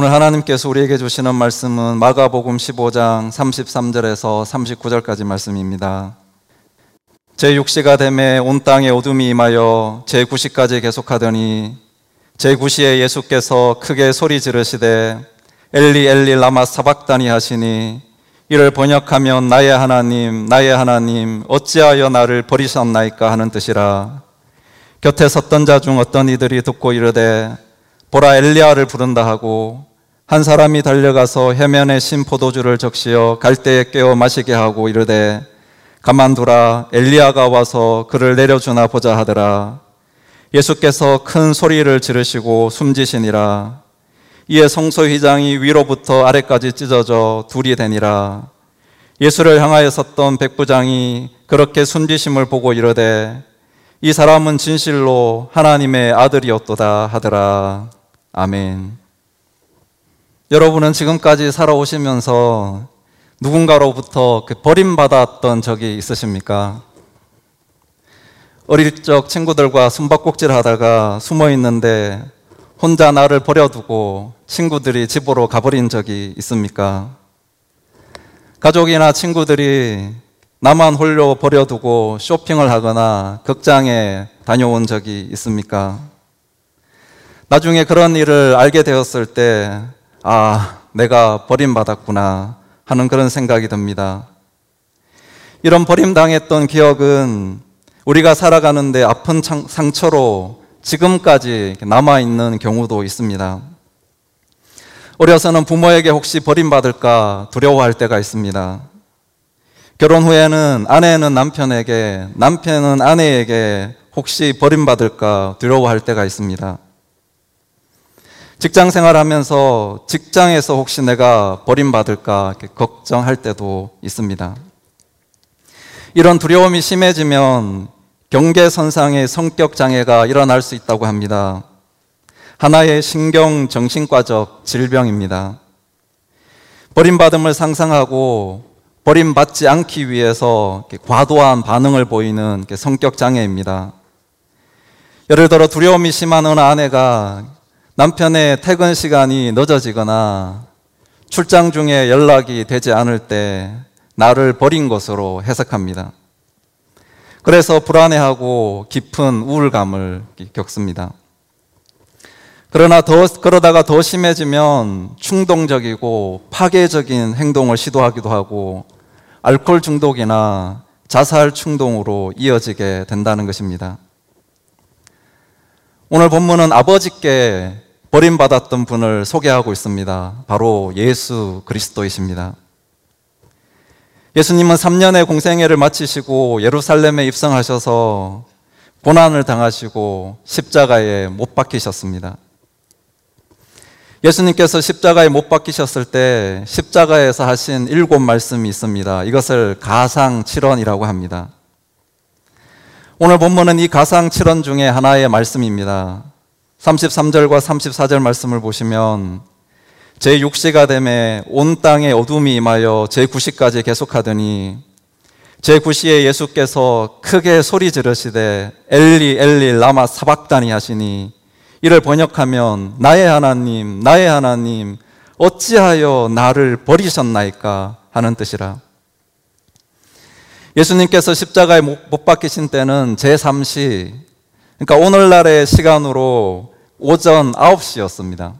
오늘 하나님께서 우리에게 주시는 말씀은 마가복음 15장 33절에서 39절까지 말씀입니다. 제6시가 됨에 온 땅에 어둠이 임하여 제9시까지 계속하더니 제9시에 예수께서 크게 소리 지르시되 엘리 엘리 라마 사박다니 하시니 이를 번역하면 나의 하나님 나의 하나님 어찌하여 나를 버리셨나이까 하는 뜻이라 곁에 섰던 자 중 어떤 이들이 듣고 이르되 보라 엘리야를 부른다 하고 한 사람이 달려가서 해면에 신 포도주를 적시어 갈대에 깨어 마시게 하고 이르되 가만두라 엘리야가 와서 그를 내려주나 보자 하더라. 예수께서 큰 소리를 지르시고 숨지시니라. 이에 성소 휘장이 위로부터 아래까지 찢어져 둘이 되니라. 예수를 향하여 섰던 백부장이 그렇게 숨지심을 보고 이르되 이 사람은 진실로 하나님의 아들이었도다 하더라. 아멘 여러분은 지금까지 살아오시면서 누군가로부터 그 버림받았던 적이 있으십니까? 어릴 적 친구들과 숨바꼭질 하다가 숨어 있는데 혼자 나를 버려두고 친구들이 집으로 가버린 적이 있습니까? 가족이나 친구들이 나만 홀로 버려두고 쇼핑을 하거나 극장에 다녀온 적이 있습니까? 나중에 그런 일을 알게 되었을 때, 아, 내가 버림받았구나 하는 그런 생각이 듭니다. 이런 버림당했던 기억은 우리가 살아가는데 아픈 상처로 지금까지 남아있는 경우도 있습니다. 어려서는 부모에게 혹시 버림받을까 두려워할 때가 있습니다. 결혼 후에는 아내는 남편에게, 남편은 아내에게 혹시 버림받을까 두려워할 때가 있습니다. 직장 생활하면서 직장에서 혹시 내가 버림받을까 걱정할 때도 있습니다. 이런 두려움이 심해지면 경계선상의 성격 장애가 일어날 수 있다고 합니다. 하나의 신경 정신과적 질병입니다. 버림받음을 상상하고 버림받지 않기 위해서 과도한 반응을 보이는 성격 장애입니다. 예를 들어 두려움이 심한 어느 아내가 남편의 퇴근 시간이 늦어지거나 출장 중에 연락이 되지 않을 때 나를 버린 것으로 해석합니다. 그래서 불안해하고 깊은 우울감을 겪습니다. 그러나 더, 그러다가 더 심해지면 충동적이고 파괴적인 행동을 시도하기도 하고 알코올 중독이나 자살 충동으로 이어지게 된다는 것입니다. 오늘 본문은 아버지께 버림받았던 분을 소개하고 있습니다. 바로 예수 그리스도이십니다. 예수님은 3년의 공생애를 마치시고 예루살렘에 입성하셔서 고난을 당하시고 십자가에 못 박히셨습니다. 예수님께서 십자가에 못 박히셨을 때 십자가에서 하신 일곱 말씀이 있습니다. 이것을 가상칠언이라고 합니다. 오늘 본문은 이 가상칠언 중에 하나의 말씀입니다. 33절과 34절 말씀을 보시면 제 6시가 됨에 온 땅에 어둠이 임하여 제 9시까지 계속하더니 제 9시에 예수께서 크게 소리 지르시되 엘리 엘리 라마 사박다니 하시니 이를 번역하면 나의 하나님 나의 하나님 어찌하여 나를 버리셨나이까 하는 뜻이라. 예수님께서 십자가에 못 박히신 때는 제3시 그러니까 오늘날의 시간으로 오전 9시였습니다.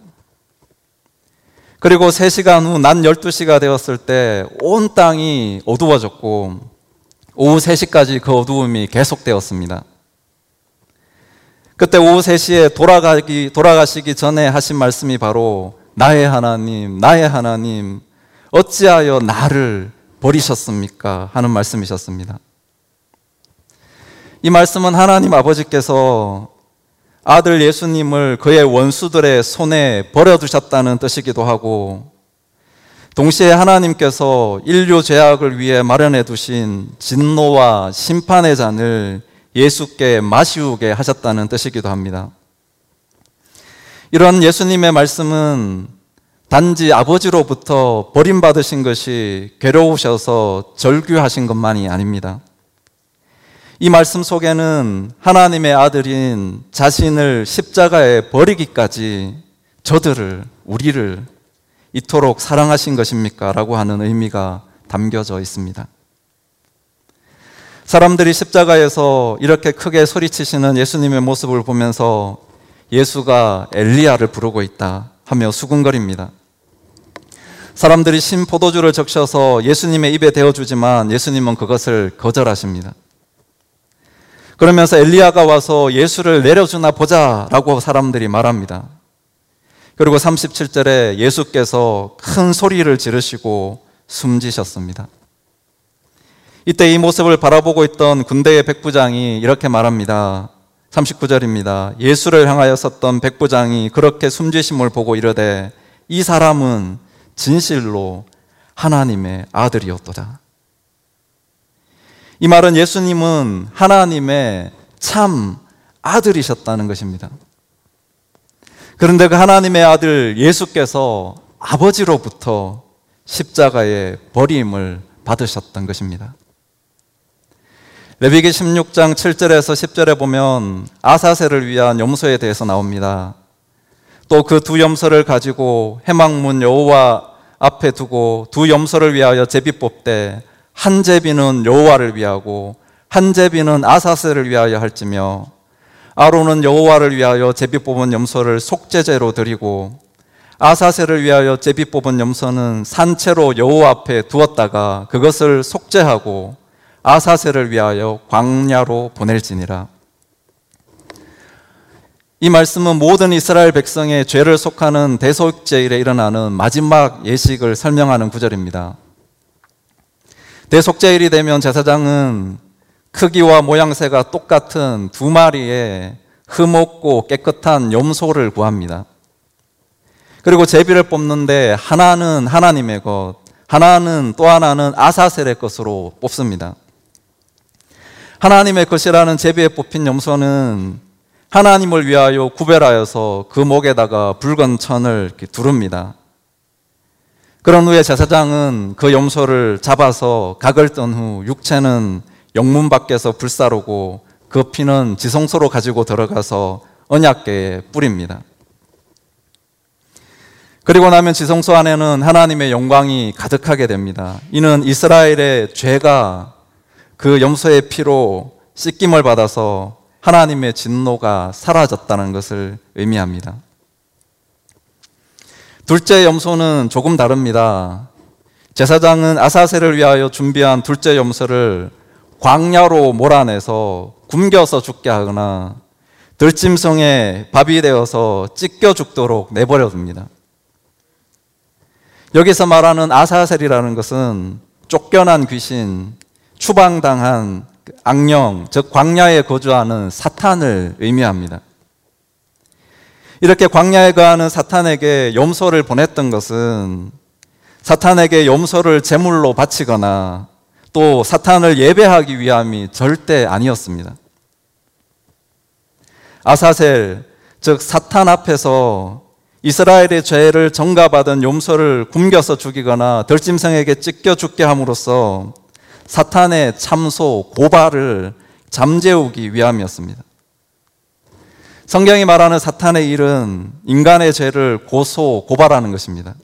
그리고 3시간 후 낮 12시가 되었을 때 온 땅이 어두워졌고 오후 3시까지 그 어두움이 계속되었습니다. 그때 오후 3시에 돌아가기, 돌아가시기 전에 하신 말씀이 바로 나의 하나님, 나의 하나님, 어찌하여 나를 버리셨습니까? 하는 말씀이셨습니다. 이 말씀은 하나님 아버지께서 아들 예수님을 그의 원수들의 손에 버려두셨다는 뜻이기도 하고 동시에 하나님께서 인류 죄악을 위해 마련해 두신 진노와 심판의 잔을 예수께 마시우게 하셨다는 뜻이기도 합니다. 이런 예수님의 말씀은 단지 아버지로부터 버림받으신 것이 괴로우셔서 절규하신 것만이 아닙니다. 이 말씀 속에는 하나님의 아들인 자신을 십자가에 버리기까지 저들을, 우리를 이토록 사랑하신 것입니까? 라고 하는 의미가 담겨져 있습니다. 사람들이 십자가에서 이렇게 크게 소리치시는 예수님의 모습을 보면서 예수가 엘리야를 부르고 있다 하며 수군거립니다. 사람들이 신 포도주를 적셔서 예수님의 입에 대어주지만 예수님은 그것을 거절하십니다. 그러면서 엘리야가 와서 예수를 내려주나 보자라고 사람들이 말합니다. 그리고 37절에 예수께서 큰 소리를 지르시고 숨지셨습니다. 이때 이 모습을 바라보고 있던 군대의 백부장이 이렇게 말합니다. 39절입니다. 예수를 향하여 섰던 백부장이 그렇게 숨지심을 보고 이르되 이 사람은 진실로 하나님의 아들이었도다. 이 말은 예수님은 하나님의 참 아들이셨다는 것입니다. 그런데 그 하나님의 아들 예수께서 아버지로부터 십자가의 버림을 받으셨던 것입니다. 레위기 16장 7절에서 10절에 보면 아사세를 위한 염소에 대해서 나옵니다. 또 그 두 염소를 가지고 해망문 여호와 앞에 두고 두 염소를 위하여 제비 뽑되 한 제비는 여호와를 위하고 한 제비는 아사세를 위하여 할지며 아론은 여호와를 위하여 제비 뽑은 염소를 속죄제로 드리고 아사세를 위하여 제비 뽑은 염소는 산채로 여호와 앞에 두었다가 그것을 속죄하고 아사세를 위하여 광야로 보낼지니라. 이 말씀은 모든 이스라엘 백성의 죄를 속하는 대속제일에 일어나는 마지막 예식을 설명하는 구절입니다. 대속제일이 되면 제사장은 크기와 모양새가 똑같은 두 마리의 흠없고 깨끗한 염소를 구합니다. 그리고 제비를 뽑는데 하나는 하나님의 것, 하나는 또 하나는 아사셀의 것으로 뽑습니다. 하나님의 것이라는 제비에 뽑힌 염소는 하나님을 위하여 구별하여서 그 목에다가 붉은 천을 두릅니다. 그런 후에 제사장은 그 염소를 잡아서 각을 떤 후 육체는 영문 밖에서 불사르고 그 피는 지성소로 가지고 들어가서 언약계에 뿌립니다. 그리고 나면 지성소 안에는 하나님의 영광이 가득하게 됩니다. 이는 이스라엘의 죄가 그 염소의 피로 씻김을 받아서 하나님의 진노가 사라졌다는 것을 의미합니다. 둘째 염소는 조금 다릅니다. 제사장은 아사세를 위하여 준비한 둘째 염소를 광야로 몰아내서 굶겨서 죽게 하거나 들짐승에 밥이 되어서 찢겨 죽도록 내버려 둡니다. 여기서 말하는 아사셀이라는 것은 쫓겨난 귀신, 추방당한 악령, 즉 광야에 거주하는 사탄을 의미합니다. 이렇게 광야에 거하는 사탄에게 염소를 보냈던 것은 사탄에게 염소를 제물로 바치거나 또 사탄을 예배하기 위함이 절대 아니었습니다. 아사셀, 즉 사탄 앞에서 이스라엘의 죄를 전가받은 염소를 굶겨서 죽이거나 덜짐승에게 찢겨 죽게 함으로써 사탄의 참소, 고발을 잠재우기 위함이었습니다. 성경이 말하는 사탄의 일은 인간의 죄를 고소, 고발하는 것입니다.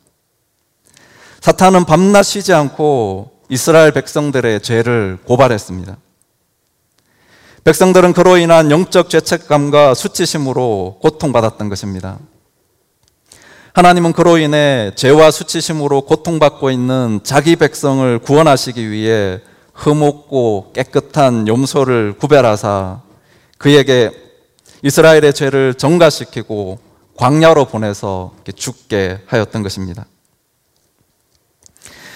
사탄은 밤낮 쉬지 않고 이스라엘 백성들의 죄를 고발했습니다. 백성들은 그로 인한 영적 죄책감과 수치심으로 고통받았던 것입니다. 하나님은 그로 인해 죄와 수치심으로 고통받고 있는 자기 백성을 구원하시기 위해 흠없고 깨끗한 염소를 구별하사 그에게 이스라엘의 죄를 정가시키고 광야로 보내서 죽게 하였던 것입니다.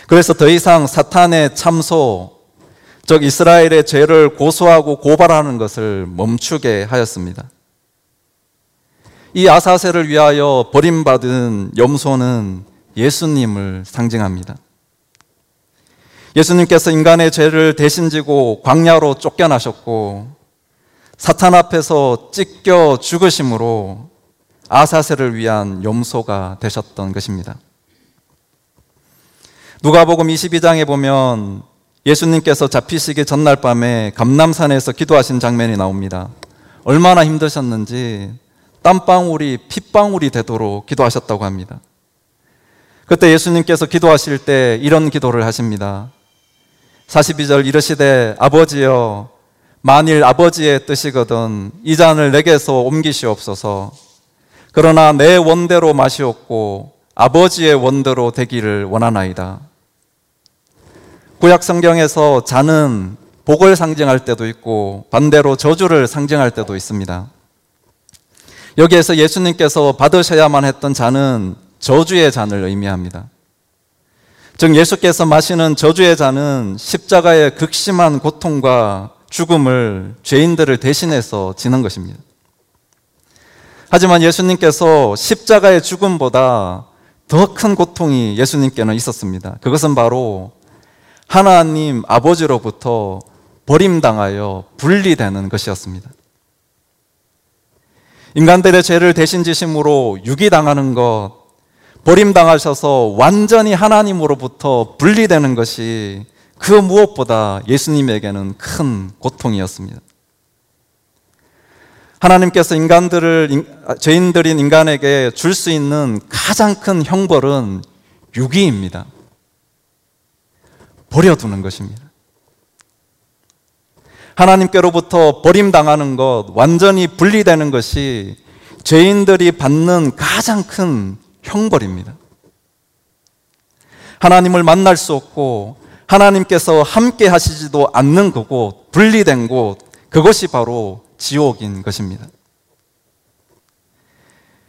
그래서 더 이상 사탄의 참소, 즉 이스라엘의 죄를 고소하고 고발하는 것을 멈추게 하였습니다. 이 아사세를 위하여 버림받은 염소는 예수님을 상징합니다. 예수님께서 인간의 죄를 대신 지고 광야로 쫓겨나셨고 사탄 앞에서 찢겨 죽으심으로 아사세를 위한 염소가 되셨던 것입니다. 누가복음 22장에 보면 예수님께서 잡히시기 전날 밤에 감남산에서 기도하신 장면이 나옵니다. 얼마나 힘드셨는지 땀방울이 핏방울이 되도록 기도하셨다고 합니다. 그때 예수님께서 기도하실 때 이런 기도를 하십니다. 42절 이르시되 아버지여 만일 아버지의 뜻이거든 이 잔을 내게서 옮기시옵소서 그러나 내 원대로 마시옵고 아버지의 원대로 되기를 원하나이다. 구약 성경에서 잔은 복을 상징할 때도 있고 반대로 저주를 상징할 때도 있습니다. 여기에서 예수님께서 받으셔야만 했던 잔은 저주의 잔을 의미합니다. 즉 예수께서 마시는 저주의 잔은 십자가의 극심한 고통과 죽음을 죄인들을 대신해서 지는 것입니다. 하지만 예수님께서 십자가의 죽음보다 더 큰 고통이 예수님께는 있었습니다. 그것은 바로 하나님 아버지로부터 버림당하여 분리되는 것이었습니다. 인간들의 죄를 대신 지심으로 유기당하는 것, 버림당하셔서 완전히 하나님으로부터 분리되는 것이 그 무엇보다 예수님에게는 큰 고통이었습니다. 하나님께서 인간들을, 죄인들인 인간에게 줄 수 있는 가장 큰 형벌은 유기입니다. 버려두는 것입니다. 하나님께로부터 버림당하는 것, 완전히 분리되는 것이 죄인들이 받는 가장 큰 형벌입니다. 하나님을 만날 수 없고 하나님께서 함께 하시지도 않는 그곳, 분리된 곳, 그것이 바로 지옥인 것입니다.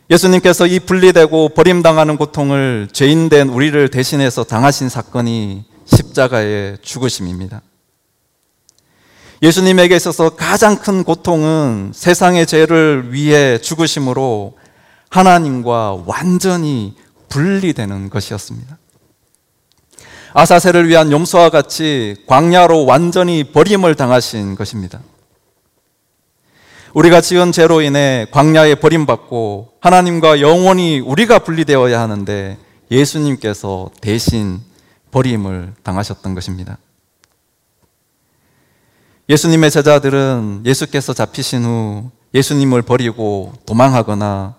예수님께서 이 분리되고 버림당하는 고통을 죄인된 우리를 대신해서 당하신 사건이 십자가의 죽으심입니다. 예수님에게 있어서 가장 큰 고통은 세상의 죄를 위해 죽으심으로 하나님과 완전히 분리되는 것이었습니다. 아사세를 위한 염소와 같이 광야로 완전히 버림을 당하신 것입니다. 우리가 지은 죄로 인해 광야에 버림받고 하나님과 영원히 우리가 분리되어야 하는데 예수님께서 대신 버림을 당하셨던 것입니다. 예수님의 제자들은 예수께서 잡히신 후 예수님을 버리고 도망하거나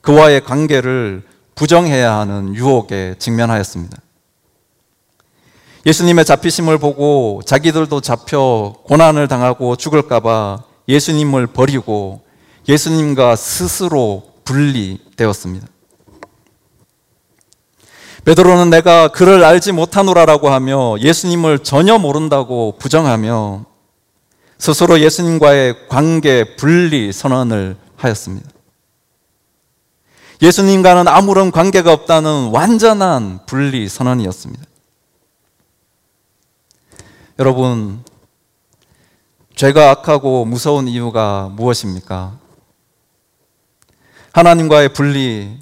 그와의 관계를 부정해야 하는 유혹에 직면하였습니다. 예수님의 잡히심을 보고 자기들도 잡혀 고난을 당하고 죽을까봐 예수님을 버리고 예수님과 스스로 분리되었습니다. 베드로는 내가 그를 알지 못하노라라고 하며 예수님을 전혀 모른다고 부정하며 스스로 예수님과의 관계 분리 선언을 하였습니다. 예수님과는 아무런 관계가 없다는 완전한 분리 선언이었습니다. 여러분, 죄가 악하고 무서운 이유가 무엇입니까? 하나님과의 분리,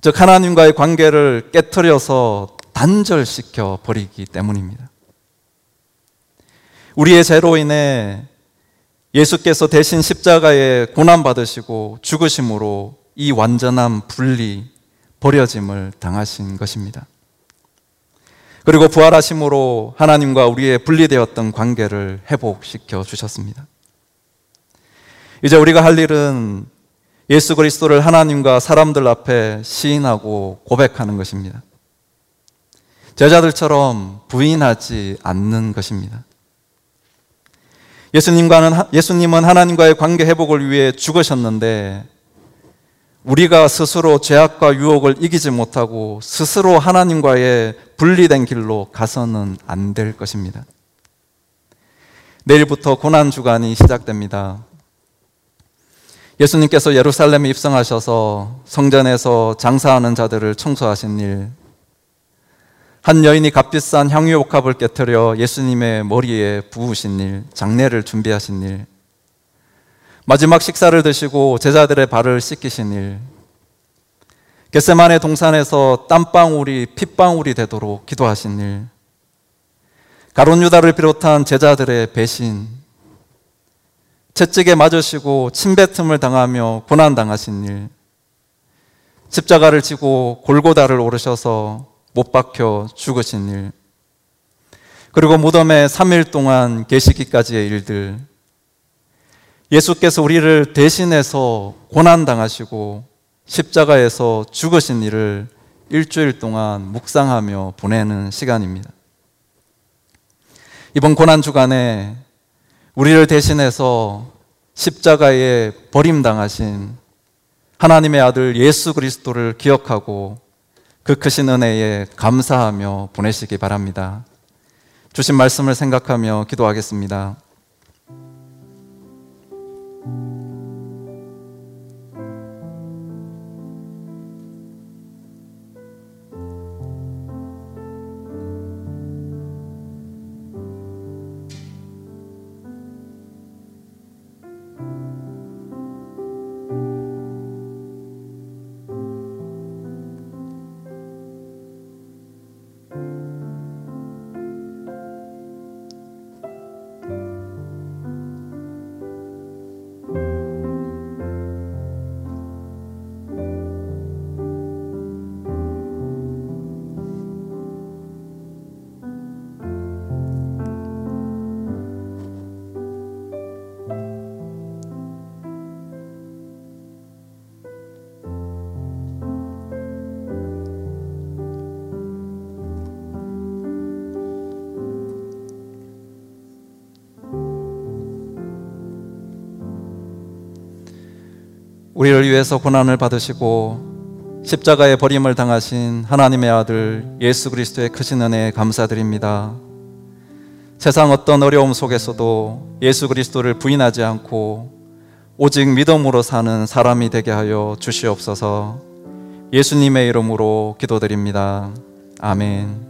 즉 하나님과의 관계를 깨뜨려서 단절시켜 버리기 때문입니다. 우리의 죄로 인해 예수께서 대신 십자가에 고난 받으시고 죽으심으로 이 완전한 분리, 버려짐을 당하신 것입니다. 그리고 부활하심으로 하나님과 우리의 분리되었던 관계를 회복시켜 주셨습니다. 이제 우리가 할 일은 예수 그리스도를 하나님과 사람들 앞에 시인하고 고백하는 것입니다. 제자들처럼 부인하지 않는 것입니다. 예수님과는, 예수님은 하나님과의 관계 회복을 위해 죽으셨는데 우리가 스스로 죄악과 유혹을 이기지 못하고 스스로 하나님과의 분리된 길로 가서는 안 될 것입니다. 내일부터 고난 주간이 시작됩니다. 예수님께서 예루살렘에 입성하셔서 성전에서 장사하는 자들을 청소하신 일, 한 여인이 값비싼 향유옥합을 깨뜨려 예수님의 머리에 부으신 일, 장례를 준비하신 일, 마지막 식사를 드시고 제자들의 발을 씻기신 일, 겟세만의 동산에서 땀방울이 핏방울이 되도록 기도하신 일, 가론 유다를 비롯한 제자들의 배신, 채찍에 맞으시고 침뱉음을 당하며 고난 당하신 일, 십자가를 지고 골고다를 오르셔서 못 박혀 죽으신 일, 그리고 무덤에 3일 동안 계시기까지의 일들, 예수께서 우리를 대신해서 고난당하시고 십자가에서 죽으신 일을 일주일 동안 묵상하며 보내는 시간입니다. 이번 고난 주간에 우리를 대신해서 십자가에 버림당하신 하나님의 아들 예수 그리스도를 기억하고 그 크신 은혜에 감사하며 보내시기 바랍니다. 주신 말씀을 생각하며 기도하겠습니다. thank you 우리를 위해서 고난을 받으시고 십자가에 버림을 당하신 하나님의 아들 예수 그리스도의 크신 은혜에 감사드립니다. 세상 어떤 어려움 속에서도 예수 그리스도를 부인하지 않고 오직 믿음으로 사는 사람이 되게 하여 주시옵소서 예수님의 이름으로 기도드립니다. 아멘.